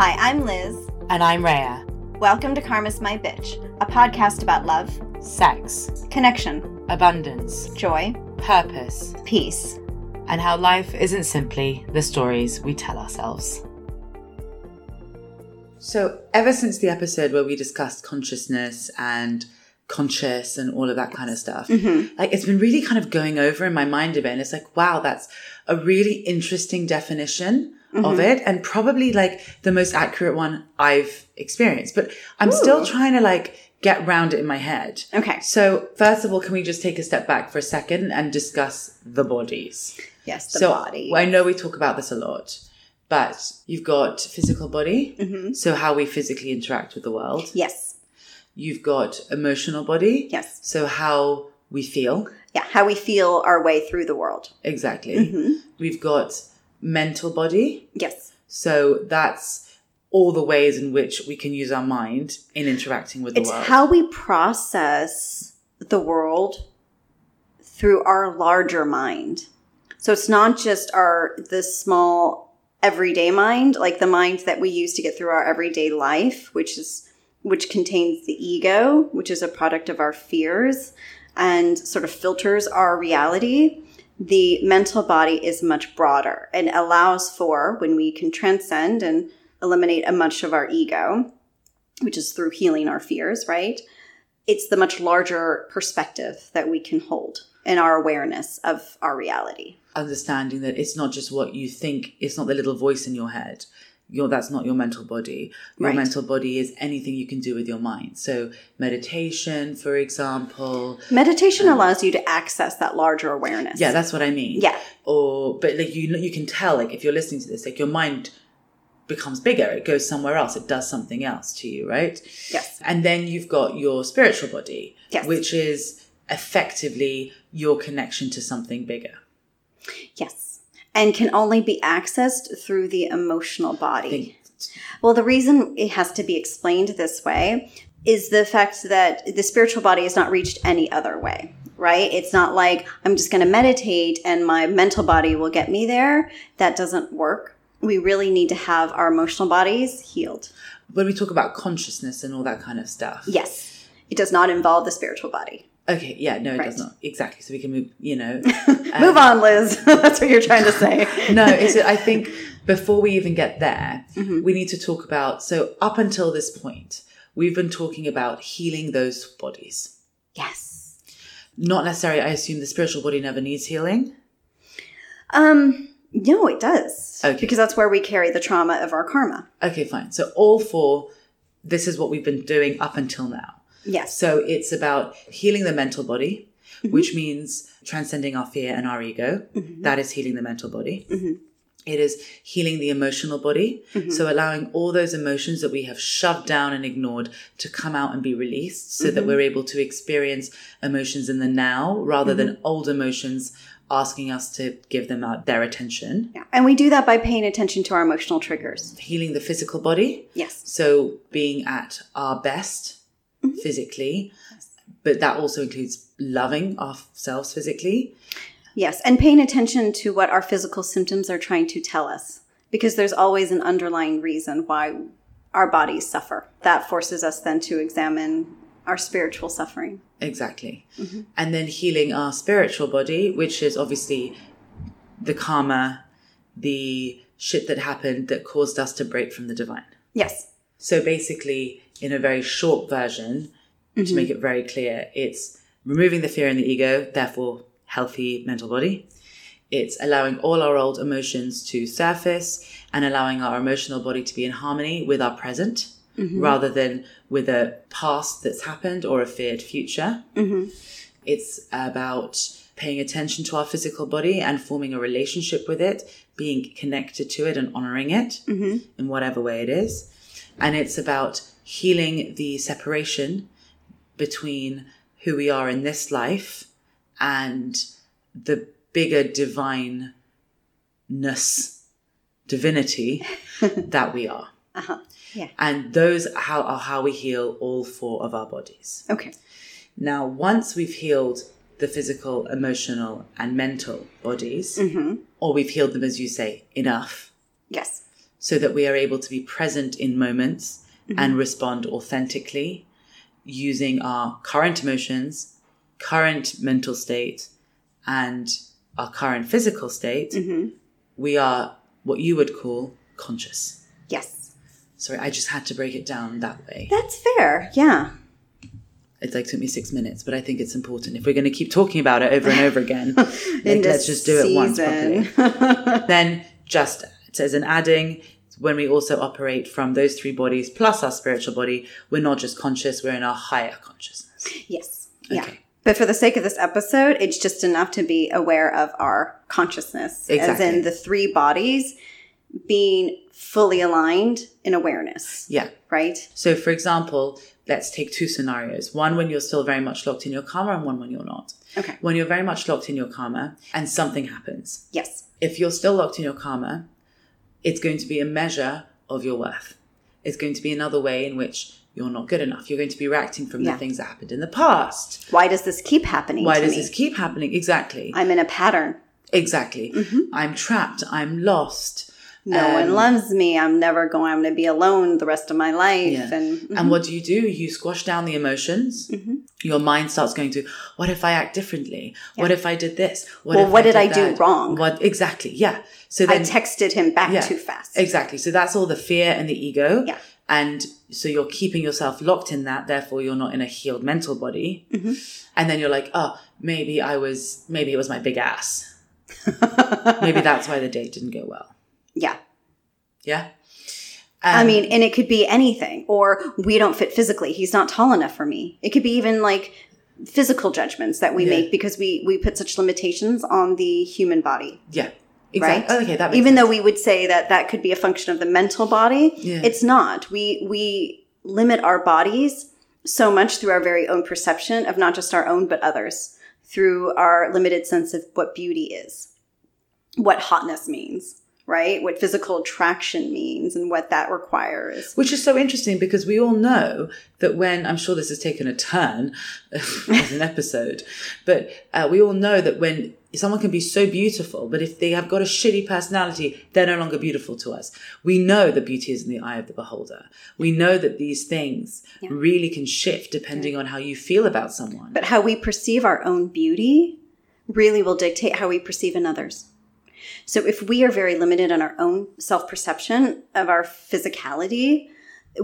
Hi, I'm Liz. And I'm Rhea. Welcome to Karma's My Bitch, a podcast about love, Sex, connection, abundance, joy, purpose, peace. and how life isn't simply the stories we tell ourselves. So, ever since the episode where we discussed consciousness and conscious and all of that kind of stuff, mm-hmm. like it's been really kind of going over in my mind a bit. And it's like, wow, that's a really interesting definition of it and probably like the most accurate one I've experienced. But I'm still trying to like get round it in my head. Okay. So, first of all, can we just take a step back for a second and discuss the bodies? Yes, the so, body. I know we talk about this a lot, but you've got physical body, Mm-hmm. so how we physically interact with the world. yes. You've got emotional body, Yes. so how we feel. Yeah, how we feel our way through the world. Exactly. Mm-hmm. We've got mental body, Yes. so that's all the ways in which we can use our mind in interacting with the It's world. It's how we process the world through our larger mind. So it's not just our this small everyday mind, like the mind that we use to get through our everyday life, which is which contains the ego, which is a product of our fears and sort of filters our reality. The mental body is much broader and allows for when we can transcend and eliminate a much of our ego, which is through healing our fears, right? It's the much larger perspective that we can hold in our awareness of our reality. understanding that it's not just what you think, it's not the little voice in your head. Your, that's not your mental body. Your Right. mental body is anything you can do with your mind. So meditation, for example. Meditation um, allows you to access that larger awareness. Yeah, that's what I mean. Yeah. Or, but like you, you can tell, like if you're listening to this, like your mind becomes bigger. It goes somewhere else. It does something else to you, right? Yes. And then you've got your spiritual body, Yes. which is effectively your connection to something bigger. Yes. And can only be accessed through the emotional body. Well, the reason it has to be explained this way is the fact that the spiritual body is not reached any other way, right? It's not like I'm just going to meditate and my mental body will get me there. That doesn't work. We really need to have our emotional bodies healed. When we talk about consciousness and all that kind of stuff. Yes. It does not involve the spiritual body. Okay, yeah, no, it Right. does not. Exactly. So we can move, you know. Move on, Liz. That's what you're trying to say. no, it's, I think before we even get there, Mm-hmm. we need to talk about. So, up until this point, we've been talking about healing those bodies. Yes. Not necessarily, I assume the spiritual body never needs healing. Um, no, it does. Okay. Because that's where we carry the trauma of our karma. Okay, fine. So, all four, this is what we've been doing up until now. Yes. So, it's about healing the mental body, mm-hmm. which means transcending our fear and our ego. Mm-hmm. That is healing the mental body. Mm-hmm. It is healing the emotional body. So allowing all those emotions that we have shoved down and ignored to come out and be released so that we're able to experience emotions in the now rather than old emotions asking us to give them out their attention. Yeah. And we do that by paying attention to our emotional triggers. Healing the physical body. Yes. So being at our best Mm-hmm. physically, but that also includes loving ourselves physically. Yes. And paying attention to what our physical symptoms are trying to tell us. Because there's always an underlying reason why our bodies suffer. That forces us then to examine our spiritual suffering. Exactly. Mm-hmm. And then healing our spiritual body, which is obviously the karma, the shit that happened that caused us to break from the divine. Yes. So basically, in a very short version, to mm-hmm. make it very clear, it's removing the fear and the ego, therefore, healthy mental body. It's allowing all our old emotions to surface and allowing our emotional body to be in harmony with our present mm-hmm. rather than with a past that's happened or a feared future. Mm-hmm. It's about paying attention to our physical body and forming a relationship with it, being connected to it and honoring it in whatever way it is. And it's about healing the separation between who we are in this life and the bigger divineness, divinity that we are. Uh-huh. Yeah. And those how are how we heal all four of our bodies. Okay. Now, once we've healed the physical, emotional, and mental bodies, Mm-hmm. or we've healed them, as you say, enough, Yes. So that we are able to be present in moments mm-hmm. and respond authentically using our current emotions, current mental state, and our current physical state. Mm-hmm. We are what you would call conscious. Yes. Sorry, I just had to break it down that way. That's fair. Yeah. It like took me six minutes, but I think it's important. If we're going to keep talking about it over and over again, like, let's just do it once properly. then just as an adding, when we also operate from those three bodies plus our spiritual body, we're not just conscious, we're in our higher consciousness. Yes. Yeah. Okay. But for the sake of this episode, it's just enough to be aware of our consciousness, as in the three bodies being fully aligned in awareness, Yeah. right? So, for example, let's take two scenarios one when you're still very much locked in your karma, and one when you're not. Okay. When you're very much locked in your karma and something happens, Yes. if you're still locked in your karma, it's going to be a measure of your worth. It's going to be another way in which you're not good enough. You're going to be reacting from Yeah. the things that happened in the past. Why does this keep happening? Why does me? this keep happening? Exactly. I'm in a pattern. Exactly. Mm-hmm. I'm trapped. I'm lost. No Um, one loves me. I'm never going. I'm going to be alone the rest of my life. Yeah. And mm-hmm. And what do you do? You squash down the emotions. Your mind starts going to, what if I act differently? What if I did this? What Well, what did I do that? wrong? What exactly? Yeah. So I texted him back Yeah. too fast. Exactly. So that's all the fear and the ego. Yeah. And so you're keeping yourself locked in that. Therefore, you're not in a healed mental body. Mm-hmm. And then you're like, oh, maybe I was, maybe it was my big ass. maybe that's why the date didn't go well. Yeah. Yeah. I Um, mean, and it could be anything, or we don't fit physically. He's not tall enough for me. It could be even like physical judgments that we Yeah. make because we we put such limitations on the human body, yeah. right? Okay. That even sense. though we would say that that could be a function of the mental body, Yeah. it's not. We we limit our bodies so much through our very own perception of not just our own but others through our limited sense of what beauty is, what hotness means, right? What physical attraction means and what that requires. Which is so interesting because we all know that when I'm sure this has taken a turn as an episode, but uh, we all know that when someone can be so beautiful, but if they have got a shitty personality, they're no longer beautiful to us. We know that beauty is in the eye of the beholder. We know that these things really can shift depending on how you feel about someone. But how we perceive our own beauty really will dictate how we perceive another's. So if we are very limited in our own self perception of our physicality,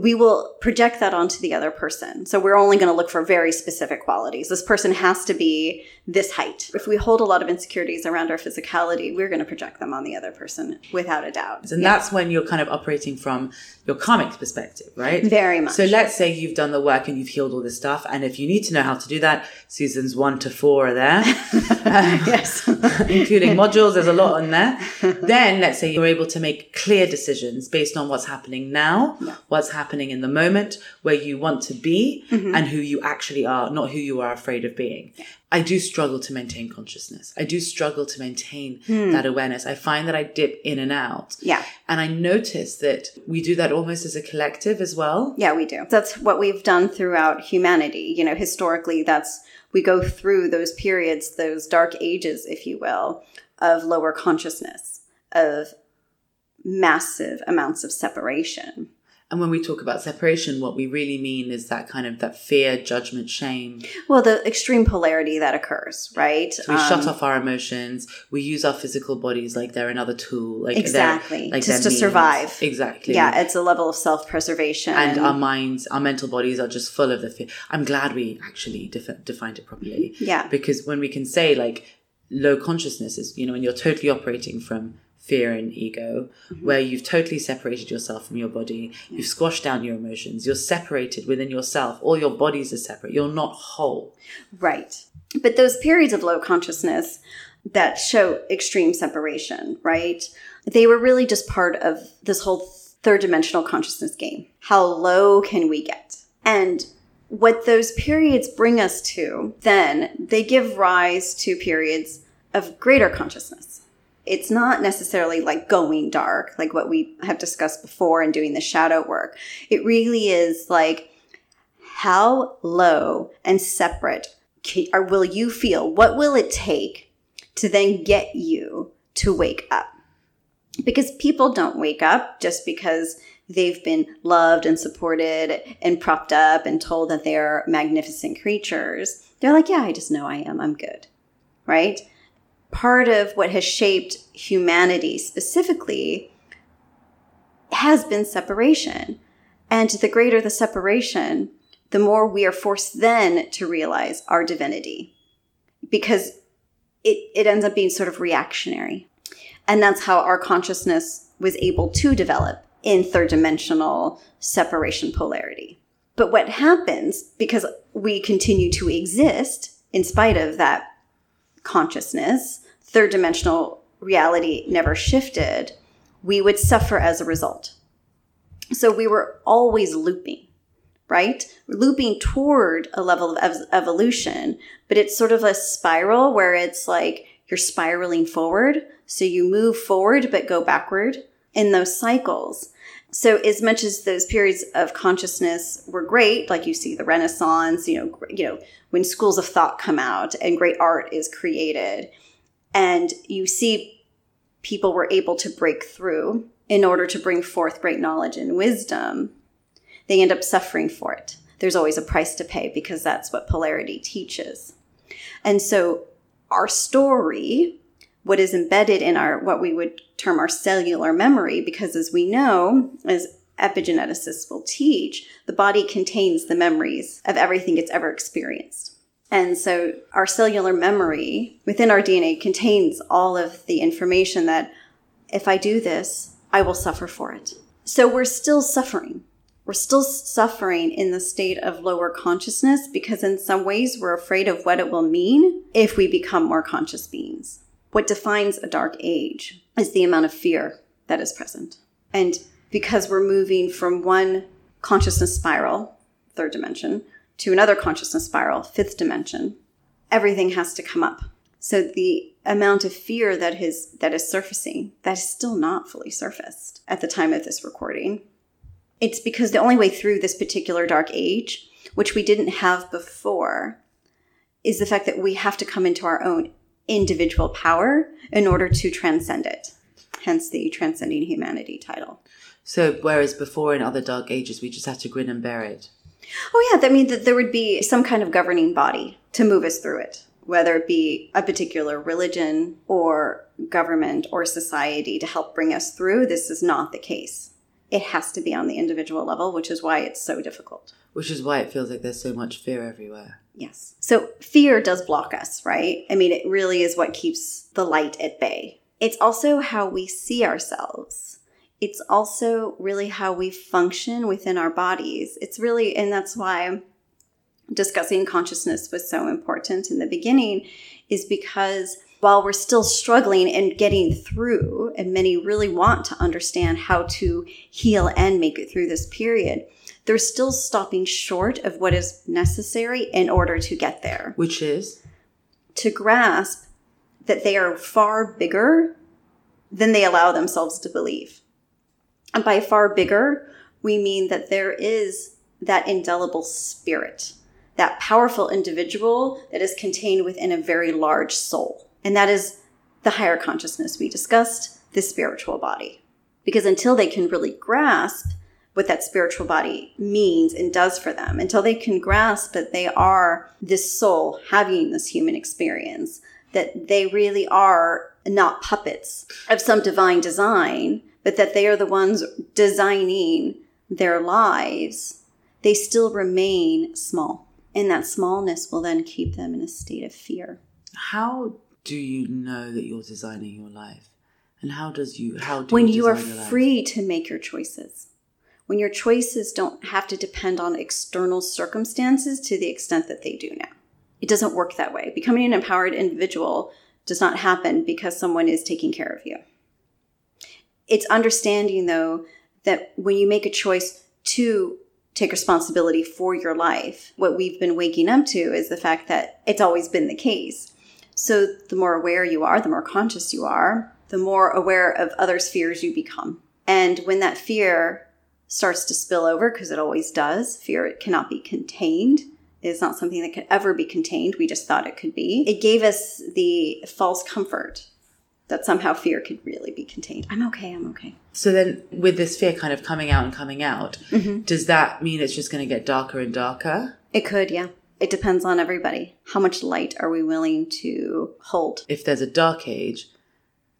we will project that onto the other person. So we're only going to look for very specific qualities. This person has to be this height. If we hold a lot of insecurities around our physicality, we're going to project them on the other person without a doubt. and that's when you're kind of operating from your karmic perspective, right? Very much. So let's say you've done the work and you've healed all this stuff. And if you need to know how to do that, seasons one to four are there, yes. including modules. There's a lot on there. Then let's say you're able to make clear decisions based on what's happening now, what's happening in the moment, where you want to be mm-hmm. and who you actually are, not who you are afraid of being. I do struggle to maintain consciousness. I do struggle to maintain hmm. that awareness. I find that I dip in and out. Yeah. And I notice that we do that almost as a collective as well. Yeah, we do. That's what we've done throughout humanity. You know, historically, that's we go through those periods, those dark ages, if you will, of lower consciousness, of massive amounts of separation. And when we talk about separation, what we really mean is that kind of that fear, judgment, shame. Well, the extreme polarity that occurs, right? We Um, shut off our emotions. We use our physical bodies like they're another tool. Like Exactly. like Just to survive. Exactly. Yeah, it's a level of self preservation. And our minds, our mental bodies are just full of the fear. I'm glad we actually def- defined it properly. Yeah. Because when we can say like low consciousness is, you know, when you're totally operating from fear and ego, Mm-hmm. where you've totally separated yourself from your body, you've squashed down your emotions, you're separated within yourself, all your bodies are separate, you're not whole. Right. But those periods of low consciousness that show extreme separation, right? They were really just part of this whole third dimensional consciousness game. How low can we get? And what those periods bring us to, then they give rise to periods of greater consciousness. It's not necessarily like going dark, like what we have discussed before and doing the shadow work. It really is like, how low and separate can, or will you feel? What will it take to then get you to wake up? Because people don't wake up just because they've been loved and supported and propped up and told that they're magnificent creatures. They're like, yeah, I just know I am. I'm good. Right? Part of what has shaped humanity specifically has been separation. And the greater the separation, the more we are forced then to realize our divinity because it, it ends up being sort of reactionary. And that's how our consciousness was able to develop in third dimensional separation polarity. But what happens because we continue to exist in spite of that consciousness, third dimensional reality never shifted, we would suffer as a result. So we were always looping, right? Looping toward a level of ev- evolution, but it's sort of a spiral where it's like you're spiraling forward. So you move forward, but go backward in those cycles. So as much as those periods of consciousness were great, like you see the Renaissance, you know, you know, when schools of thought come out and great art is created, and you see people were able to break through in order to bring forth great knowledge and wisdom, they end up suffering for it. There's always a price to pay because that's what polarity teaches. And so our story what is embedded in our what we would term our cellular memory because as we know as epigeneticists will teach the body contains the memories of everything it's ever experienced and so our cellular memory within our dna contains all of the information that if i do this i will suffer for it. So we're still suffering. We're still suffering in the state of lower consciousness because in some ways we're afraid of what it will mean if we become more conscious beings. What defines a dark age is the amount of fear that is present. And because we're moving from one consciousness spiral, third dimension, to another consciousness spiral, fifth dimension, everything has to come up. So the amount of fear that is that is surfacing, that is still not fully surfaced at the time of this recording. It's because the only way through this particular dark age, which we didn't have before, is the fact that we have to come into our own individual power in order to transcend it. Hence the Transcending Humanity title. So, whereas before in other dark ages, we just had to grin and bear it. Oh, yeah. That means that there would be some kind of governing body to move us through it, whether it be a particular religion or government or society to help bring us through. This is not the case. It has to be on the individual level, which is why it's so difficult. Which is why it feels like there's so much fear everywhere. Yes. So fear does block us, right? I mean, it really is what keeps the light at bay. It's also how we see ourselves. It's also really how we function within our bodies. It's really, and that's why discussing consciousness was so important in the beginning, is because while we're still struggling and getting through, and many really want to understand how to heal and make it through this period, they're still stopping short of what is necessary in order to get there. Which is? To grasp that they are far bigger than they allow themselves to believe. By far bigger, we mean that there is that indelible spirit, that powerful individual that is contained within a very large soul. And that is the higher consciousness we discussed, the spiritual body. Because until they can really grasp what that spiritual body means and does for them until they can grasp that they are this soul having this human experience, that they really are not puppets of some divine design, but that they are the ones designing their lives, they still remain small. And that smallness will then keep them in a state of fear. How do you know that you're designing your life? And how does you how do when you, you are free to make your choices when your choices don't have to depend on external circumstances to the extent that they do now. It doesn't work that way. Becoming an empowered individual does not happen because someone is taking care of you. It's understanding, though, that when you make a choice to take responsibility for your life, what we've been waking up to is the fact that it's always been the case. So the more aware you are, the more conscious you are, the more aware of others' fears you become. And when that fear starts to spill over, because it always does, fear it cannot be contained. Is not something that could ever be contained. We just thought it could be. It gave us the false comfort that somehow fear could really be contained. I'm okay, I'm okay. So then, with this fear kind of coming out and coming out, Mm-hmm. does that mean it's just going to get darker and darker? It could, yeah. It depends on everybody. How much light are we willing to hold? If there's a dark age,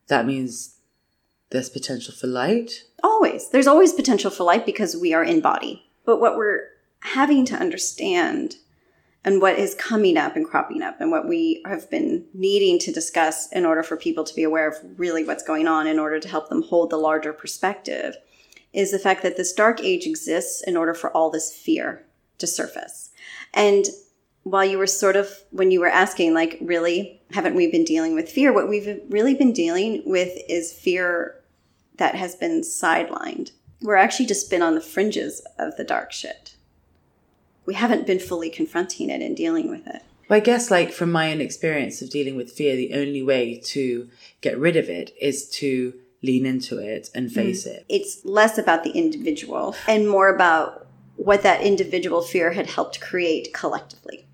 that means there's potential for light. Always. There's always potential for light because we are in body. But what we're having to understand and what is coming up and cropping up and what we have been needing to discuss in order for people to be aware of really what's going on in order to help them hold the larger perspective is the fact that this dark age exists in order for all this fear to surface. And while you were sort of, when you were asking, like, really, haven't we been dealing with fear? What we've really been dealing with is fear that has been sidelined. We're actually just been on the fringes of the dark shit. We haven't been fully confronting it and dealing with it. Well, I guess, like from my own experience of dealing with fear, the only way to get rid of it is to lean into it and mm-hmm. face it. It's less about the individual and more about what that individual fear had helped create collectively.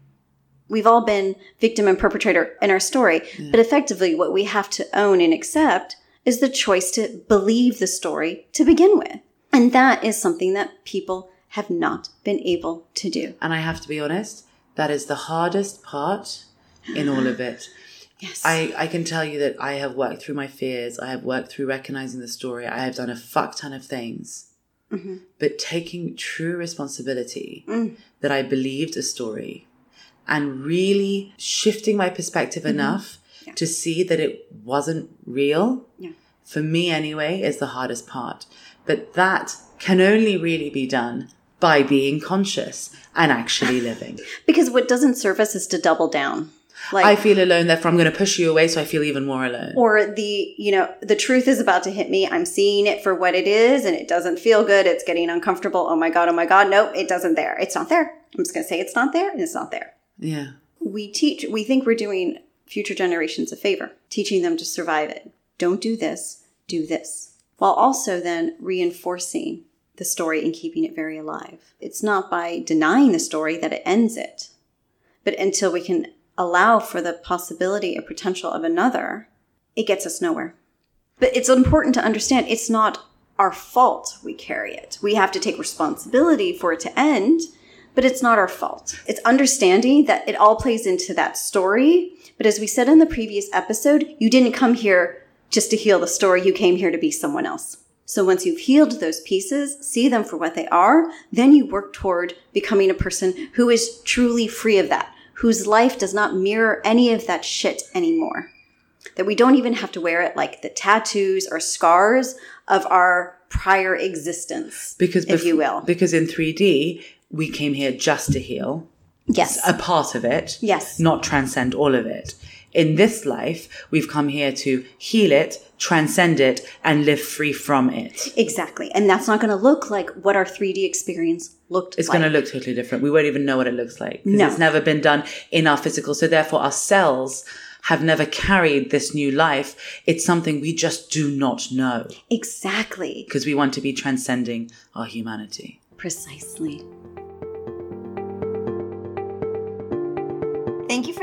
We've all been victim and perpetrator in our story, but effectively, what we have to own and accept is the choice to believe the story to begin with. And that is something that people have not been able to do. And I have to be honest, that is the hardest part in all of it. Yes. I, I can tell you that I have worked through my fears. I have worked through recognizing the story. I have done a fuck ton of things. Mm-hmm. But taking true responsibility mm. that I believed a story and really shifting my perspective mm-hmm. enough to see that it wasn't real, Yeah. for me anyway, is the hardest part. But that can only really be done by being conscious and actually living. because what doesn't serve us is to double down. Like I feel alone, therefore I'm going to push you away so I feel even more alone. or the you know the truth is about to hit me. I'm seeing it for what it is and it doesn't feel good. It's getting uncomfortable. Oh my god oh my god. No it doesn't there. It's not there. I'm just going to say it's not there and it's not there. Yeah. we teach we think we're doing future generations a favor teaching them to survive it. Don't do this do this. While also then reinforcing the story and keeping it very alive it's not by denying the story that it ends it but until we can allow for the possibility or potential of another it gets us nowhere but it's important to understand it's not our fault we carry it. We have to take responsibility for it to end, but it's not our fault. It's understanding that it all plays into that story. But as we said in the previous episode, you didn't come here just to heal the story, you came here to be someone else. So once you've healed those pieces, see them for what they are, then you work toward becoming a person who is truly free of that, whose life does not mirror any of that shit anymore that we don't even have to wear it like the tattoos or scars of our prior existence, Because if bef- you will. Because in 3D, we came here just to heal Yes. a part of it, Yes. not transcend all of it. In this life, we've come here to heal it, transcend it, and live free from it. exactly. And that's not going to look like what our 3D experience looked It's like. going to look totally different. We won't even know what it looks like because No. it's never been done in our physical. So therefore, our cells have never carried this new life. It's something we just do not know exactly. because we want to be transcending our humanity. Precisely.